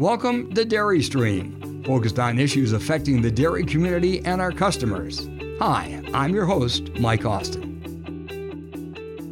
Welcome to Dairy Stream, focused on issues affecting the dairy community and our customers. Hi, I'm your host, Mike Austin.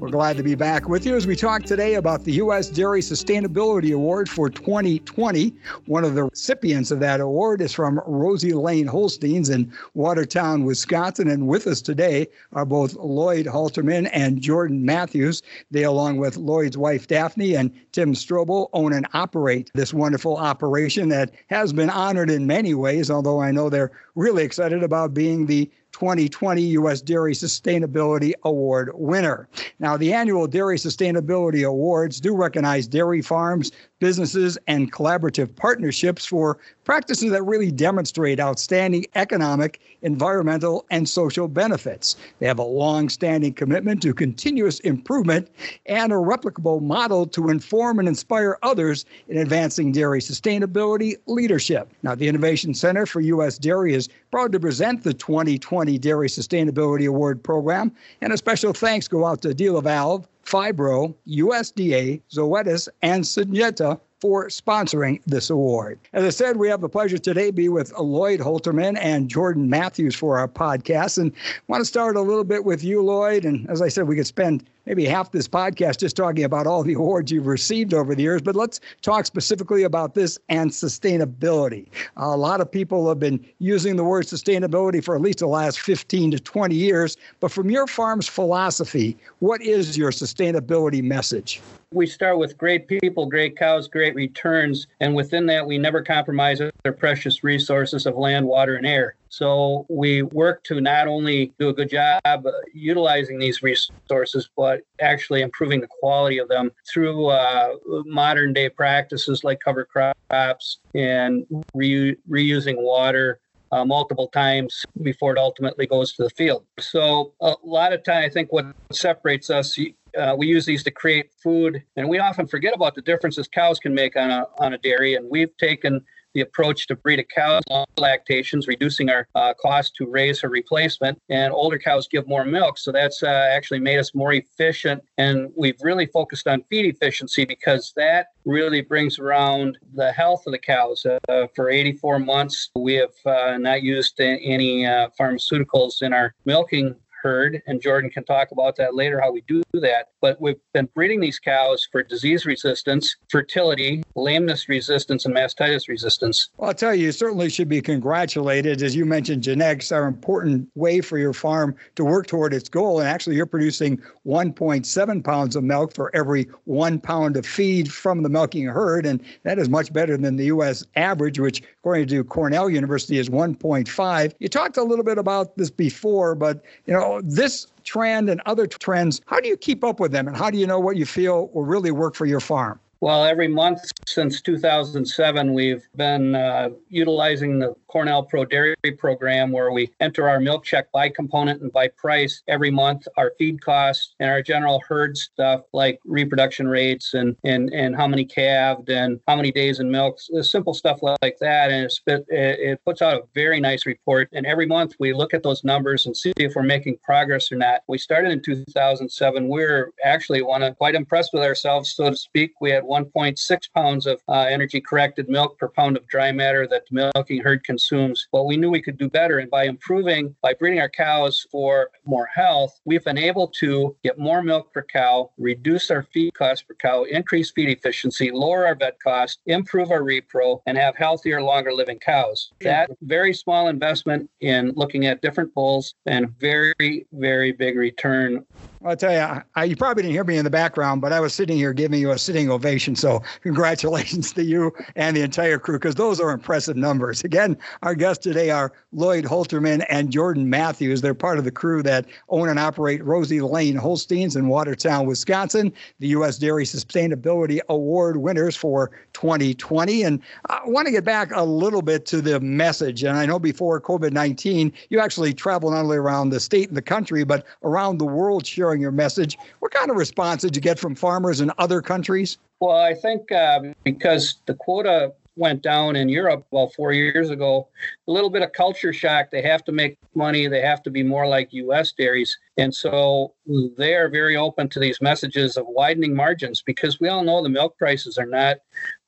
We're glad to be back with you as we talk today about the U.S. Dairy Sustainability Award for 2020. One of the recipients of that award is from Rosy-Lane Holsteins in Watertown, Wisconsin. And with us today are both Lloyd Holterman and Jordan Matthews. They, along with Lloyd's wife Daphne and Tim Strobel, own and operate this wonderful operation that has been honored in many ways, although I know they're really excited about being the 2020 U.S. Dairy Sustainability Award winner. Now, the annual Dairy Sustainability Awards do recognize dairy farms, businesses, and collaborative partnerships for practices that really demonstrate outstanding economic, environmental, and social benefits. They have a long standing commitment to continuous improvement and a replicable model to inform and inspire others in advancing dairy sustainability leadership. Now, the Innovation Center for U.S. Dairy is proud to present the 2020 Dairy Sustainability Award program, and a special thanks go out to DeLaval, Phibro, USDA, Zoetis, and Syngenta for sponsoring this award. As I said, we have the pleasure today be with Lloyd Holterman and Jordan Matthews for our podcast. And I want to start a little bit with you, Lloyd. And as I said, we could spend maybe half this podcast just talking about all the awards you've received over the years, but let's talk specifically about this and sustainability. A lot of people have been using the word sustainability for at least the last 15 to 20 years, but from your farm's philosophy, what is your sustainability message? We start with great people, great cows, great returns, and within that, we never compromise our precious resources of land, water, and air. So we work to not only do a good job utilizing these resources, but actually improving the quality of them through uh, modern day practices like cover crops and re- reusing water. Uh, multiple times before it ultimately goes to the field. So a lot of time, I think what separates us, uh, we use these to create food, and we often forget about the differences cows can make on a on a dairy. And we've taken the approach to breed a cow lactations, reducing our uh, cost to raise a replacement. And older cows give more milk. So that's uh, actually made us more efficient. And we've really focused on feed efficiency because that really brings around the health of the cows. Uh, for 84 months, we have uh, not used any uh, pharmaceuticals in our milking herd, and Jordan can talk about that later, how we do that. But we've been breeding these cows for disease resistance, fertility, lameness resistance, and mastitis resistance. Well, I'll tell you, you certainly should be congratulated. As you mentioned, genetics are an important way for your farm to work toward its goal. And actually, you're producing 1.7 pounds of milk for every one pound of feed from the milking herd. And that is much better than the U.S. average, which, according to Cornell University, is 1.5. You talked a little bit about this before, but, you know, this trend and other trends, how do you keep up with them and how do you know what you feel will really work for your farm? Well, every month since 2007, we've been uh, utilizing the Cornell Pro Dairy program where we enter our milk check by component and by price every month, our feed costs and our general herd stuff like reproduction rates and, and, and how many calved and how many days in milk, simple stuff like that. And it, it puts out a very nice report. And every month we look at those numbers and see if we're making progress or not. We started in 2007. We are actually one of, quite impressed with ourselves, so to speak. We had 1.6 pounds of uh, energy corrected milk per pound of dry matter that the milking herd consumes. But we knew we could do better. And by improving, by breeding our cows for more health, we've been able to get more milk per cow, reduce our feed cost per cow, increase feed efficiency, lower our vet cost, improve our repro, and have healthier, longer living cows. That very small investment in looking at different bulls and very, very big return I'll tell you, I, you probably didn't hear me in the background, but I was sitting here giving you a sitting ovation. So, congratulations to you and the entire crew, because those are impressive numbers. Again, our guests today are Lloyd Holterman and Jordan Matthews. They're part of the crew that own and operate Rosy-Lane Holsteins in Watertown, Wisconsin, the U.S. Dairy Sustainability Award winners for 2020. And I want to get back a little bit to the message. And I know before COVID 19, you actually traveled not only around the state and the country, but around the world sharing your message. What kind of response did you get from farmers in other countries? Well, I think uh, because the quota went down in Europe about four years ago, a little bit of culture shock. They have to make money. They have to be more like U.S. dairies. And so they are very open to these messages of widening margins because we all know the milk prices are not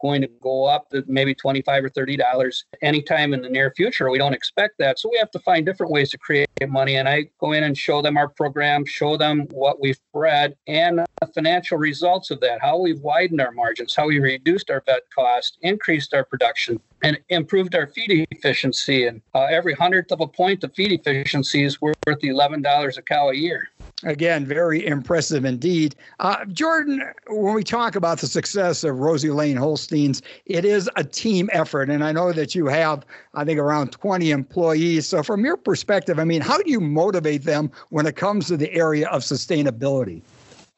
going to go up maybe 25 or 30 dollars anytime in the near future. We don't expect that. So we have to find different ways to create money. And i go in and show them our program show them what we've bred and the financial results of that how we've widened our margins how we reduced our vet cost increased our production and improved our feed efficiency. And uh, every hundredth of a point of feed efficiency is worth $11 a cow a year Again, very impressive indeed. Uh, Jordan, when we talk about the success of Rosy-Lane Holsteins, it is a team effort. And I know that you have, I think, around 20 employees. So, from your perspective, I mean, how do you motivate them when it comes to the area of sustainability?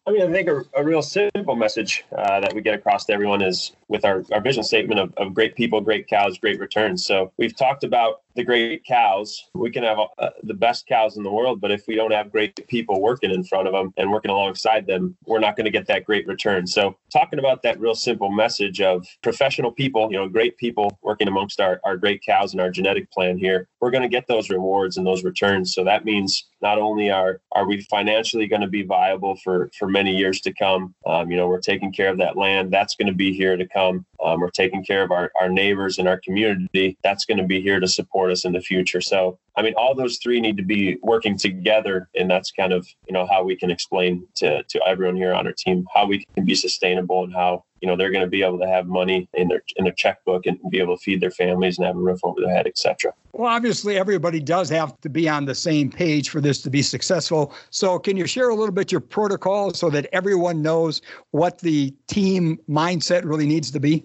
I mean, I think a, a real simple message uh, that we get across to everyone is with our, our vision statement of, of great people, great cows, great returns. So we've talked about the great cows. We can have uh, the best cows in the world, but if we don't have great people working in front of them and working alongside them, we're not going to get that great return. So, talking about that real simple message of professional people, you know, great people working amongst our, our great cows and our genetic plan here, we're going to get those rewards and those returns. So that means not only are are we financially going to be viable for for many years to come, um, you know, we're taking care of that land that's going to be here to come. Um, we're taking care of our, our neighbors and our community that's going to be here to support us in the future. So, I mean, all those three need to be working together, and that's kind of you know how we can explain to to everyone here on our team how we can be sustainable and how you know they're going to be able to have money in their in their checkbook and be able to feed their families and have a roof over their head, etc. Well, obviously, everybody does have to be on the same page for this to be successful. So, can you share a little bit your protocol so that everyone knows what the team mindset really needs to be?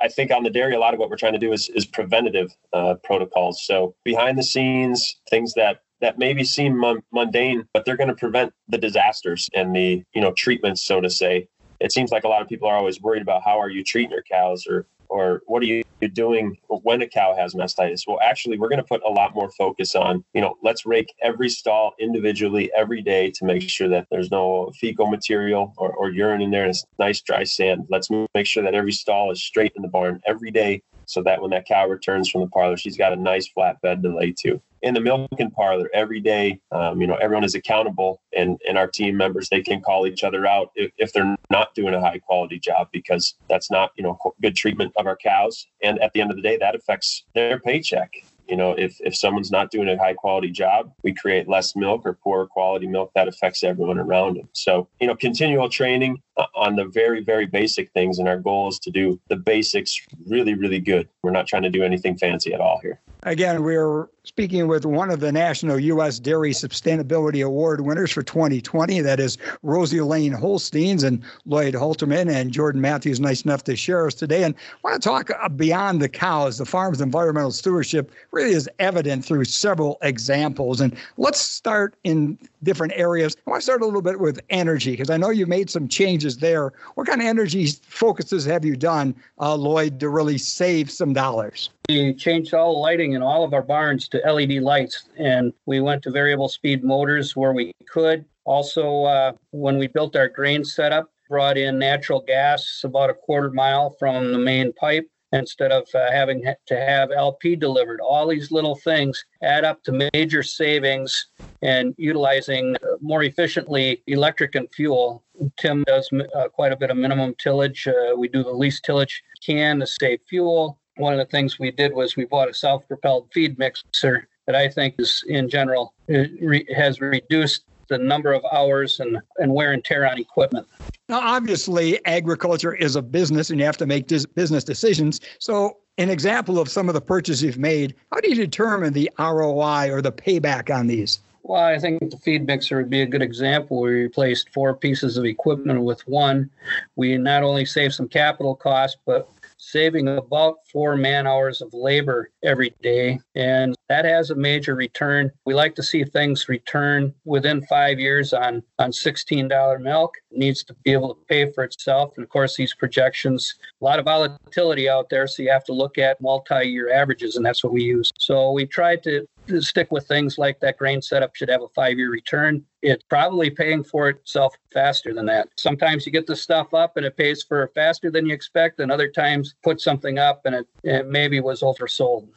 I think on the dairy, a lot of what we're trying to do is, is preventative uh, protocols. So behind the scenes, things that that maybe seem mundane, but they're going to prevent the disasters and the you know treatments, so to say. It seems like a lot of people are always worried about how are you treating your cows or or what are you doing when a cow has mastitis? Well actually we're going to put a lot more focus on you know let's rake every stall individually every day to make sure that there's no fecal material or, or urine in there and it's nice dry sand. Let's make sure that every stall is straight in the barn every day so that when that cow returns from the parlor she's got a nice flat bed to lay to in the milking parlor every day. Um, you know, everyone is accountable, and and our team members they can call each other out if, if they're not doing a high quality job because that's not you know good treatment of our cows. And at the end of the day, that affects their paycheck. You know, if if someone's not doing a high quality job, we create less milk or poor quality milk that affects everyone around them. So, you know, continual training on the very very basic things and our goal is to do the basics really really good. We're not trying to do anything fancy at all here. Again, we're speaking with one of the National U.S. Dairy Sustainability Award winners for 2020. That is Rosy-Lane Holsteins and Lloyd Holterman and Jordan Matthews, nice enough to share us today. And I want to talk uh, beyond the cows. The farm's environmental stewardship really is evident through several examples. And let's start in different areas. I want to start a little bit with energy because I know you made some changes there. What kind of energy focuses have you done, uh, Lloyd, to really save some dollars? We changed all the lighting in all of our barns to LED lights, and we went to variable speed motors where we could. Also, uh, when we built our grain setup, brought in natural gas about a quarter mile from the main pipe instead of uh, having to have LP delivered. All these little things add up to major savings and utilizing more efficiently electric and fuel. Tim does uh, quite a bit of minimum tillage. Uh, we do the least tillage can to save fuel one of the things we did was we bought a self-propelled feed mixer that I think is in general re- has reduced the number of hours and, and wear and tear on equipment. Now, obviously, agriculture is a business and you have to make dis- business decisions. So, an example of some of the purchases you've made, how do you determine the ROI or the payback on these? Well, I think the feed mixer would be a good example. We replaced four pieces of equipment with one. We not only saved some capital costs, but saving about four man hours of labor every day. And that has a major return. We like to see things return within five years on, on $16 milk. It needs to be able to pay for itself. And of course, these projections, a lot of volatility out there. So you have to look at multi year averages, and that's what we use. So we tried to stick with things like that grain setup should have a five year return. It's probably paying for itself faster than that. Sometimes you get the stuff up and it pays for faster than you expect, and other times put something up and it, it maybe was oversold.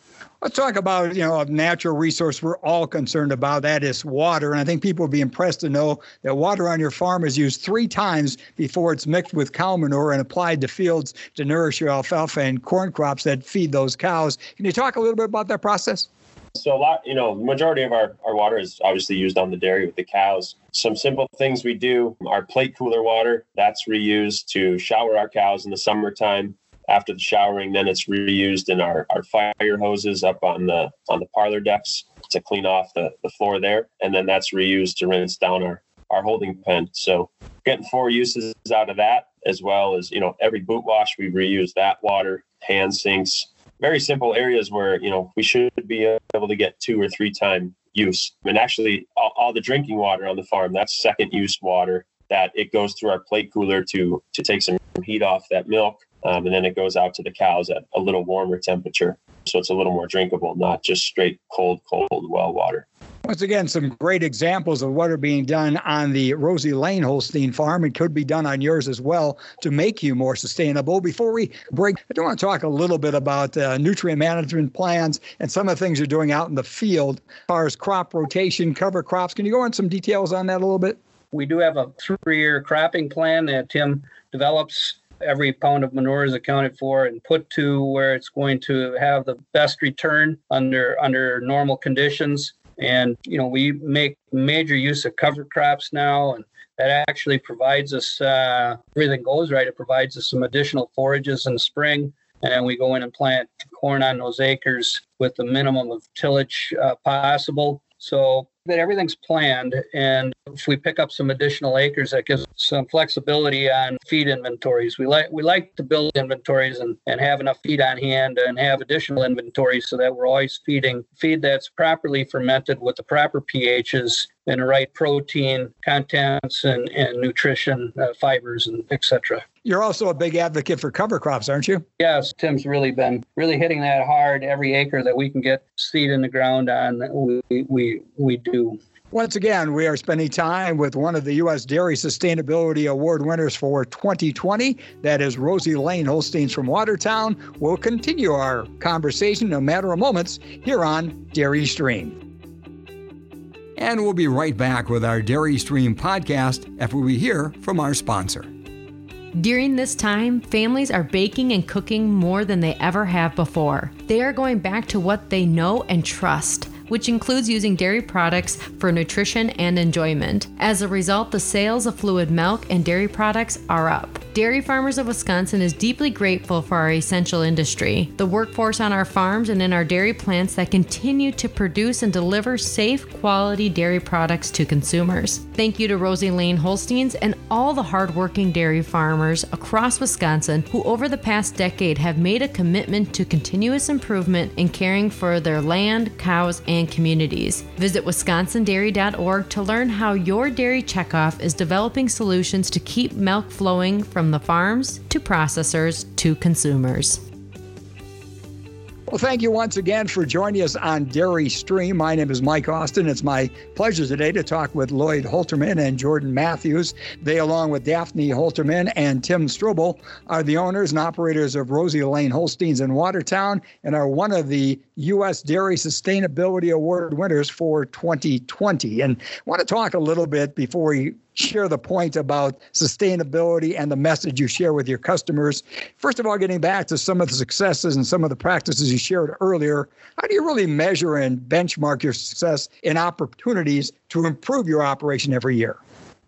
Let's talk about, you know, a natural resource we're all concerned about. That is water. And I think people would be impressed to know that water on your farm is used three times before it's mixed with cow manure and applied to fields to nourish your alfalfa and corn crops that feed those cows. Can you talk a little bit about that process? So a lot, you know, majority of our, our water is obviously used on the dairy with the cows. Some simple things we do, our plate cooler water, that's reused to shower our cows in the summertime after the showering. Then it's reused in our, our fire hoses up on the on the parlor decks to clean off the, the floor there. And then that's reused to rinse down our, our holding pen. So getting four uses out of that, as well as, you know, every boot wash, we reuse that water, hand sinks, very simple areas where, you know, we should be able to get two or three time use. And actually all, all the drinking water on the farm, that's second use water that it goes through our plate cooler to to take some heat off that milk um, and then it goes out to the cows at a little warmer temperature. So it's a little more drinkable, not just straight cold, cold well water. Once again, some great examples of what are being done on the Rosy-Lane Holstein farm. It could be done on yours as well to make you more sustainable. Before we break, I do want to talk a little bit about uh, nutrient management plans and some of the things you're doing out in the field as far as crop rotation, cover crops. Can you go into some details on that a little bit? We do have a three year cropping plan that Tim develops every pound of manure is accounted for and put to where it's going to have the best return under under normal conditions. And you know, we make major use of cover crops now, and that actually provides us uh, everything goes right. It provides us some additional forages in the spring, and we go in and plant corn on those acres with the minimum of tillage uh, possible. So that everything's planned. And if we pick up some additional acres, that gives some flexibility on feed inventories. We like we like to build inventories and, and have enough feed on hand and have additional inventories so that we're always feeding feed that's properly fermented with the proper pHs and the right protein contents and, and nutrition uh, fibers and etc. You're also a big advocate for cover crops, aren't you? Yes, Tim's really been really hitting that hard. Every acre that we can get seed in the ground on, we we we do. Once again, we are spending time with one of the U.S. Dairy Sustainability Award winners for 2020. That is Rosy-Lane Holsteins from Watertown. We'll continue our conversation in a matter of moments here on Dairy Stream. And we'll be right back with our Dairy Stream podcast after we hear from our sponsor. During this time, families are baking and cooking more than they ever have before. They are going back to what they know and trust which includes using dairy products for nutrition and enjoyment. As a result, the sales of fluid milk and dairy products are up. Dairy Farmers of Wisconsin is deeply grateful for our essential industry, the workforce on our farms and in our dairy plants that continue to produce and deliver safe, quality dairy products to consumers. Thank you to Rosy-Lane Holsteins and all the hardworking dairy farmers across Wisconsin who, over the past decade, have made a commitment to continuous improvement in caring for their land, cows, and communities. Visit wisconsindairy.org to learn how your dairy checkoff is developing solutions to keep milk flowing from the farms to processors to consumers. Well, thank you once again for joining us on Dairy Stream. My name is Mike Austin. It's my pleasure today to talk with Lloyd Holterman and Jordan Matthews. They, along with Daphne Holterman and Tim Strobel, are the owners and operators of Rosy-Lane Holsteins in Watertown and are one of the U.S. Dairy Sustainability Award winners for 2020. And I want to talk a little bit before we share the point about sustainability and the message you share with your customers. First of all, getting back to some of the successes and some of the practices you shared earlier, how do you really measure and benchmark your success in opportunities to improve your operation every year?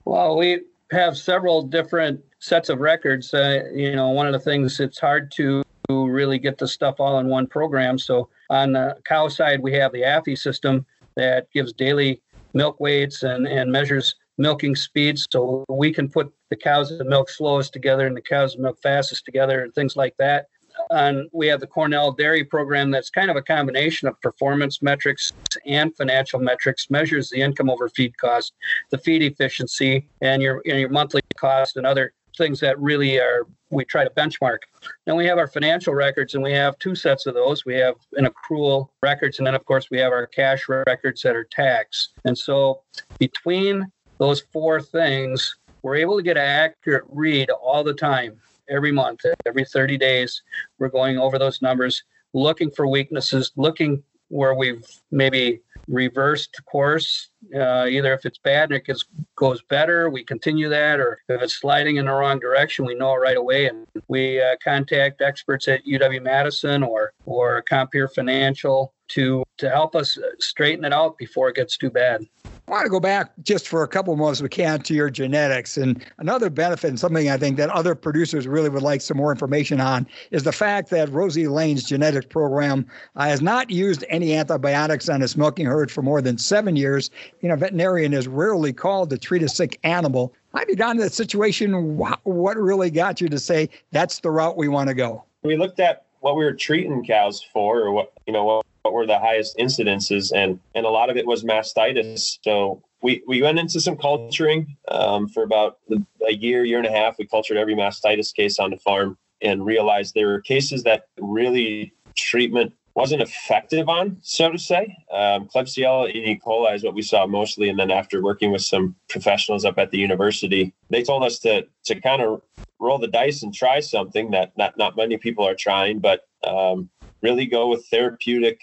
Well, we have several different sets of records. Uh, you know, one of the things it's hard to really get the stuff all in one program. So on the cow side, we have the AFI system that gives daily milk weights and, and measures milking speeds. So we can put the cows that milk slowest together and the cows that milk fastest together and things like that. And we have the Cornell Dairy Program that's kind of a combination of performance metrics and financial metrics, measures the income over feed cost, the feed efficiency, and your, and your monthly cost and other things that really are we try to benchmark. Then we have our financial records, and we have two sets of those. We have an accrual records, and then of course we have our cash records that are tax. And so between those four things, we're able to get an accurate read all the time, every month, every 30 days. We're going over those numbers, looking for weaknesses, looking where we've maybe reversed course. Uh, either if it's bad and it gets, goes better, we continue that, or if it's sliding in the wrong direction, we know right away, and we uh, contact experts at UW Madison or or Compeer Financial to to help us straighten it out before it gets too bad. I want to go back just for a couple more as we can to your genetics. And another benefit, and something I think that other producers really would like some more information on, is the fact that Rosy-Lane's genetic program uh, has not used any antibiotics on its milking herd for more than seven years. You know, veterinarian is rarely called to treat a sick animal. Have you gotten to that situation? What really got you to say that's the route we want to go? We looked at what we were treating cows for, or what you know, what what were the highest incidences, and and a lot of it was mastitis. So we we went into some culturing um, for about a year, year and a half. We cultured every mastitis case on the farm and realized there were cases that really treatment wasn't effective on, so to say. Um, Klebsiella and E. coli is what we saw mostly. And then after working with some professionals up at the university, they told us to to kind of roll the dice and try something that not not many people are trying, but um, really go with therapeutic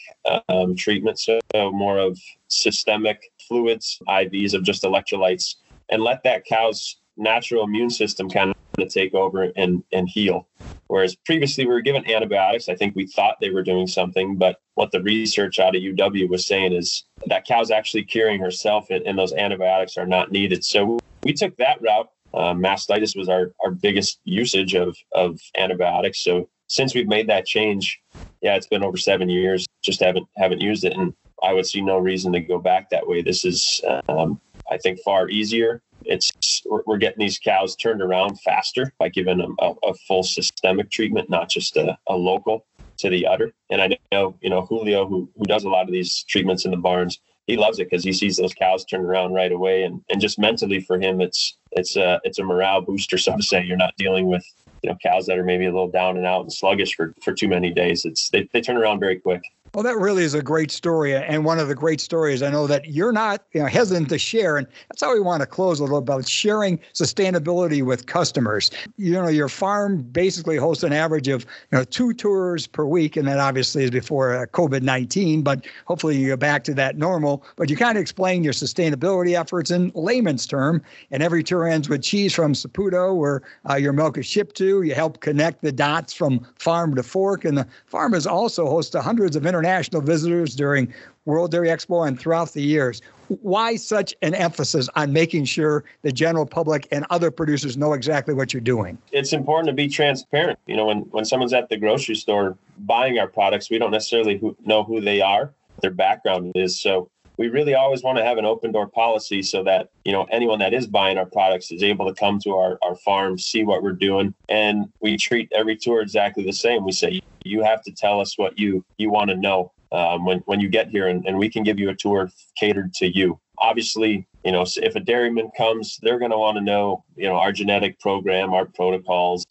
um, treatment, so more of systemic fluids, IVs of just electrolytes, and let that cow's natural immune system kind of take over and, and heal. Whereas previously we were given antibiotics, I think we thought they were doing something, but what the research out of UW was saying is that cow's actually curing herself and, and those antibiotics are not needed. So we took that route. Uh, mastitis was our, our biggest usage of, of antibiotics. So since we've made that change, yeah, it's been over seven years. Just haven't haven't used it, and I would see no reason to go back that way. This is, um, I think, far easier. It's we're getting these cows turned around faster by giving them a, a full systemic treatment, not just a, a, local to the udder. And I know, you know, Julio, who who does a lot of these treatments in the barns, he loves it because he sees those cows turn around right away, and and just mentally for him, it's it's a it's a morale booster, so to say. You're not dealing with you know cows that are maybe a little down and out and sluggish for for too many days. It's they, they turn around very quick. Well, that really is a great story, and one of the great stories I know that you're not you know, hesitant to share, and that's how we want to close a little about sharing sustainability with customers. You know, your farm basically hosts an average of you know two tours per week, and that obviously is before uh, COVID nineteen, but hopefully you get back to that normal. But you kind of explain your sustainability efforts in layman's term, and every tour ends with cheese from Saputo, where uh, your milk is shipped to. You help connect the dots from farm to fork, and the farm is also host to hundreds of international visitors during World Dairy Expo and throughout the years. Why such an emphasis on making sure the general public and other producers know exactly what you're doing? It's important to be transparent. You know, when, when someone's at the grocery store buying our products, we don't necessarily know who they are, their background is. So we really always want to have an open door policy so that you know anyone that is buying our products is able to come to our, our farm see what we're doing and we treat every tour exactly the same we say you have to tell us what you you want to know um, when when you get here, and, and we can give you a tour catered to you. Obviously, you know, if a dairyman comes, they're going to want to know, you know, our genetic program, our protocols,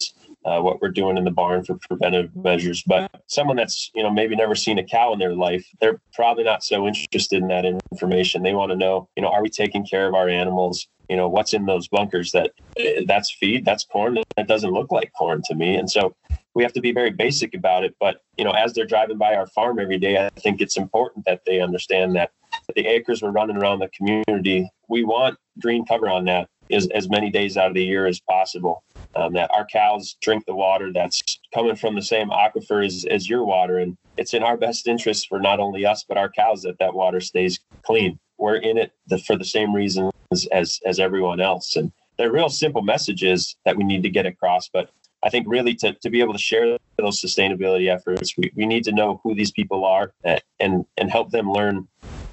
uh, what we're doing in the barn for preventive measures. But someone that's, you know, maybe never seen a cow in their life, they're probably not so interested in that information. They want to know, you know, are we taking care of our animals? You know, what's in those bunkers that eh, that's feed, that's corn. That doesn't look like corn to me. And so we have to be very basic about it. But, you know, as they're driving by our farm every day, I think it's important that they understand that the acres we're running around the community, we want green cover on that as, as many days out of the year as possible um, that our cows drink the water that's coming from the same aquifer as, as your water. And it's in our best interest for not only us, but our cows that that water stays clean. We're in it the, for the same reasons as, as everyone else. And they're real simple messages that we need to get across. But I think really to, to be able to share those sustainability efforts, we, we need to know who these people are and, and help them learn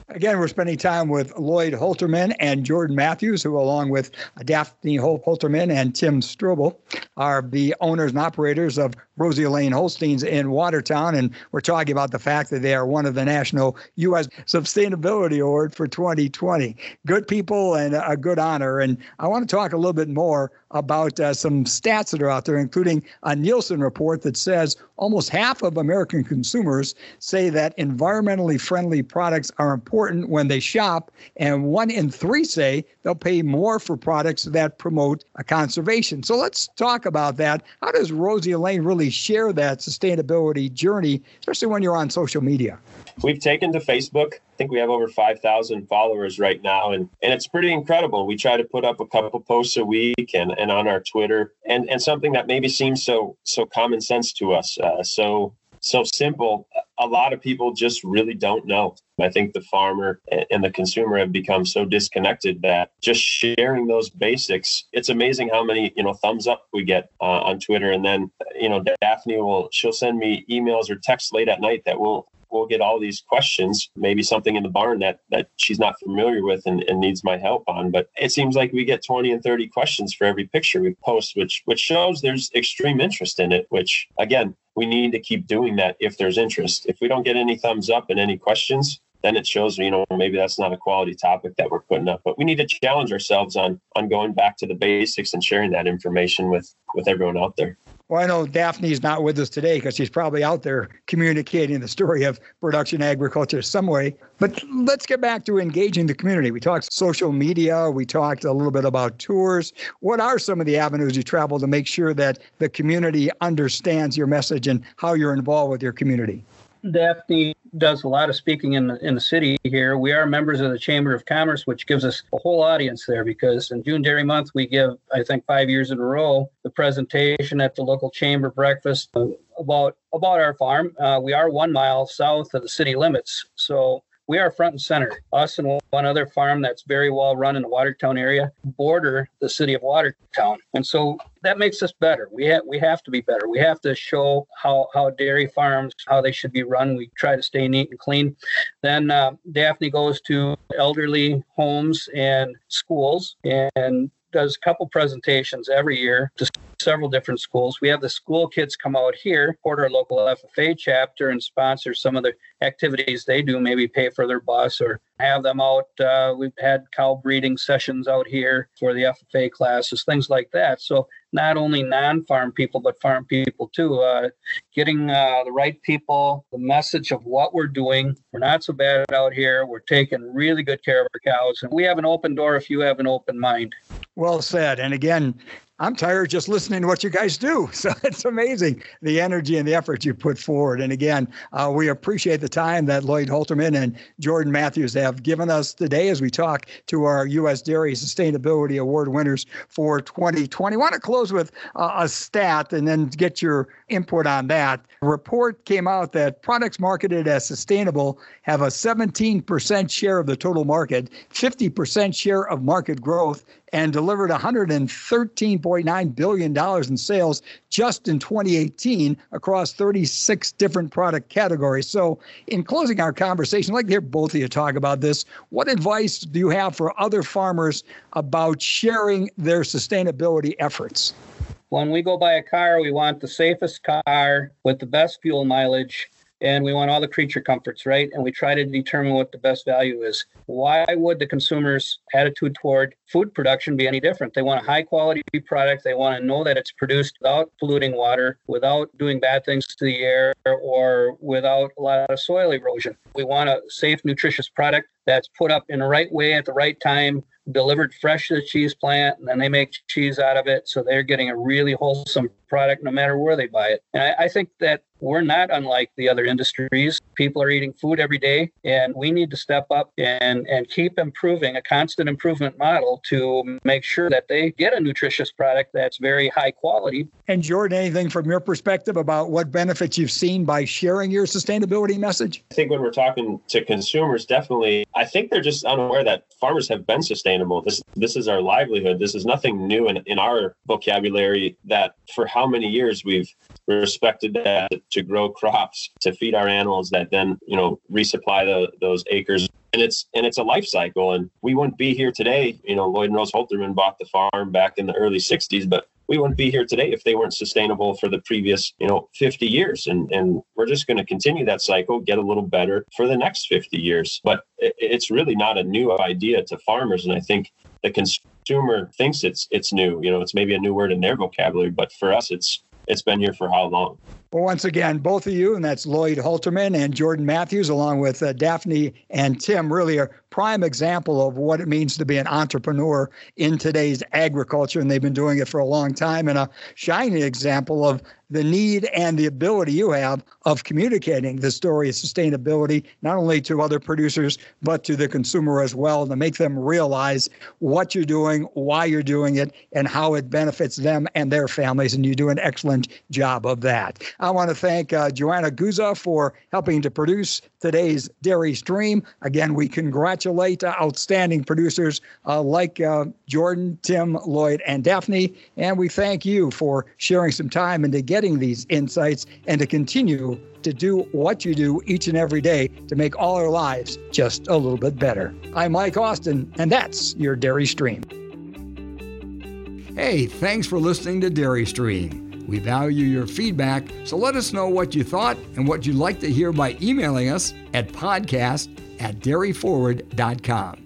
Again, we're spending time with Lloyd Holterman and Jordan Matthews, who, along with Daphne Holterman and Tim Strobel, are the owners and operators of Rosy-Lane Holsteins in Watertown. And we're talking about the fact that they are one of the National U.S. Sustainability Award for 2020. Good people and a good honor. And I want to talk a little bit more about uh, some stats that are out there, including a Nielsen report that says almost half of American consumers say that environmentally friendly products are important when they shop, and one in three say they'll pay more for products that promote conservation. So let's talk about that. How does Rosy-Lane really share that sustainability journey, especially when you're on social media? We've taken to Facebook. I think we have over 5,000 followers right now, and, and it's pretty incredible. We try to put up a couple posts a week and, and on our Twitter, and, and something that maybe seems so so common sense to us, uh, so so simple. A lot of people just really don't know. I think the farmer and the consumer have become so disconnected that just sharing those basics, it's amazing how many, you know, thumbs up we get uh, on Twitter. And then, you know, Daphne will, she'll send me emails or texts late at night that will we'll get all these questions, maybe something in the barn that that she's not familiar with and, and needs my help on. But it seems like we get 20 and 30 questions for every picture we post, which which shows there's extreme interest in it, which again, we need to keep doing that if there's interest. If we don't get any thumbs up and any questions, then it shows you know maybe that's not a quality topic that we're putting up but we need to challenge ourselves on on going back to the basics and sharing that information with with everyone out there well, I know Daphne's not with us today because she's probably out there communicating the story of production agriculture some way. But let's get back to engaging the community. We talked social media, we talked a little bit about tours. What are some of the avenues you travel to make sure that the community understands your message and how you're involved with your community? Daphne does a lot of speaking in the, in the city here. We are members of the Chamber of Commerce, which gives us a whole audience there because in June Dairy Month, we give, I think, five years in a row, the presentation at the local chamber breakfast about, about our farm. Uh, we are one mile south of the city limits. So we are front and center. Us and one other farm that's very well run in the Watertown area border the city of Watertown, and so that makes us better. We have we have to be better. We have to show how how dairy farms how they should be run. We try to stay neat and clean. Then uh, Daphne goes to elderly homes and schools and does a couple presentations every year to several different schools. We have the school kids come out here, support our local FFA chapter, and sponsor some of the activities they do, maybe pay for their bus or have them out. Uh, we've had cow breeding sessions out here for the FFA classes, things like that. So not only non-farm people, but farm people too. Uh, getting uh, the right people, the message of what we're doing. We're not so bad out here. We're taking really good care of our cows, and we have an open door if you have an open mind. Well said. And again, I'm tired just listening to what you guys do. So it's amazing the energy and the effort you put forward. And again, uh, we appreciate the time that Lloyd Holterman and Jordan Matthews have given us today as we talk to our U.S. Dairy Sustainability Award winners for 2020. I want to close with uh, a stat and then get your input on that. A report came out that products marketed as sustainable have a 17% share of the total market, 50% share of market growth, and delivered $113.9 billion in sales just in 2018 across 36 different product categories. So, in closing our conversation, I'd like to hear both of you talk about this. What advice do you have for other farmers about sharing their sustainability efforts? When we go buy a car, we want the safest car with the best fuel mileage and we want all the creature comforts, right? And we try to determine what the best value is. Why would the consumer's attitude toward food production be any different? They want a high quality product. They want to know that it's produced without polluting water, without doing bad things to the air, or without a lot of soil erosion. We want a safe, nutritious product that's put up in the right way at the right time delivered fresh to the cheese plant and then they make cheese out of it. So they're getting a really wholesome product no matter where they buy it. And I, I, think that we're not unlike the other industries people are eating food every day and we need to step up and and keep improving a constant improvement model to make sure that they get a nutritious product that's very high quality and jordan anything from your perspective about what benefits you've seen by sharing your sustainability message i think when we're talking to consumers definitely i think they're just unaware that farmers have been sustainable sustainable. This this is our livelihood. This is nothing new in, in our vocabulary that for how many years we've respected that to grow crops to feed our animals that then you know resupply the, those acres and it's and it's a life cycle and we wouldn't be here today you know lloyd and rose holterman bought the farm back in the early 60s but we wouldn't be here today if they weren't sustainable for the previous, you know, 50 years. And and we're just going to continue that cycle, get a little better for the next 50 years. But it's really not a new idea to farmers. And I think the consumer thinks it's it's new. You know, it's maybe a new word in their vocabulary, but for us, it's it's been here for how long? Well, once again, both of you, and that's Lloyd Holterman and Jordan Matthews, along with uh, Daphne and Tim, really a prime example of what it means to be an entrepreneur in today's agriculture. And they've been doing it for a long time, and a shining example of the need and the ability you have of communicating the story of sustainability, not only to other producers, but to the consumer as well, to make them realize what you're doing, why you're doing it, and how it benefits them and their families. And you do an excellent job of that. I want to thank uh, Joanna Guza for helping to produce today's Dairy Stream. Again, we congratulate uh, outstanding producers uh, like uh, Jordan, Tim, Lloyd, and Daphne. And we thank you for sharing some time into getting these insights and to continue to do what you do each and every day to make all our lives just a little bit better. I'm Mike Austin, and that's your Dairy Stream. Hey, thanks for listening to Dairy Stream. We value your feedback, so let us know what you thought and what you'd like to hear by emailing us at podcast at dairyforward.com.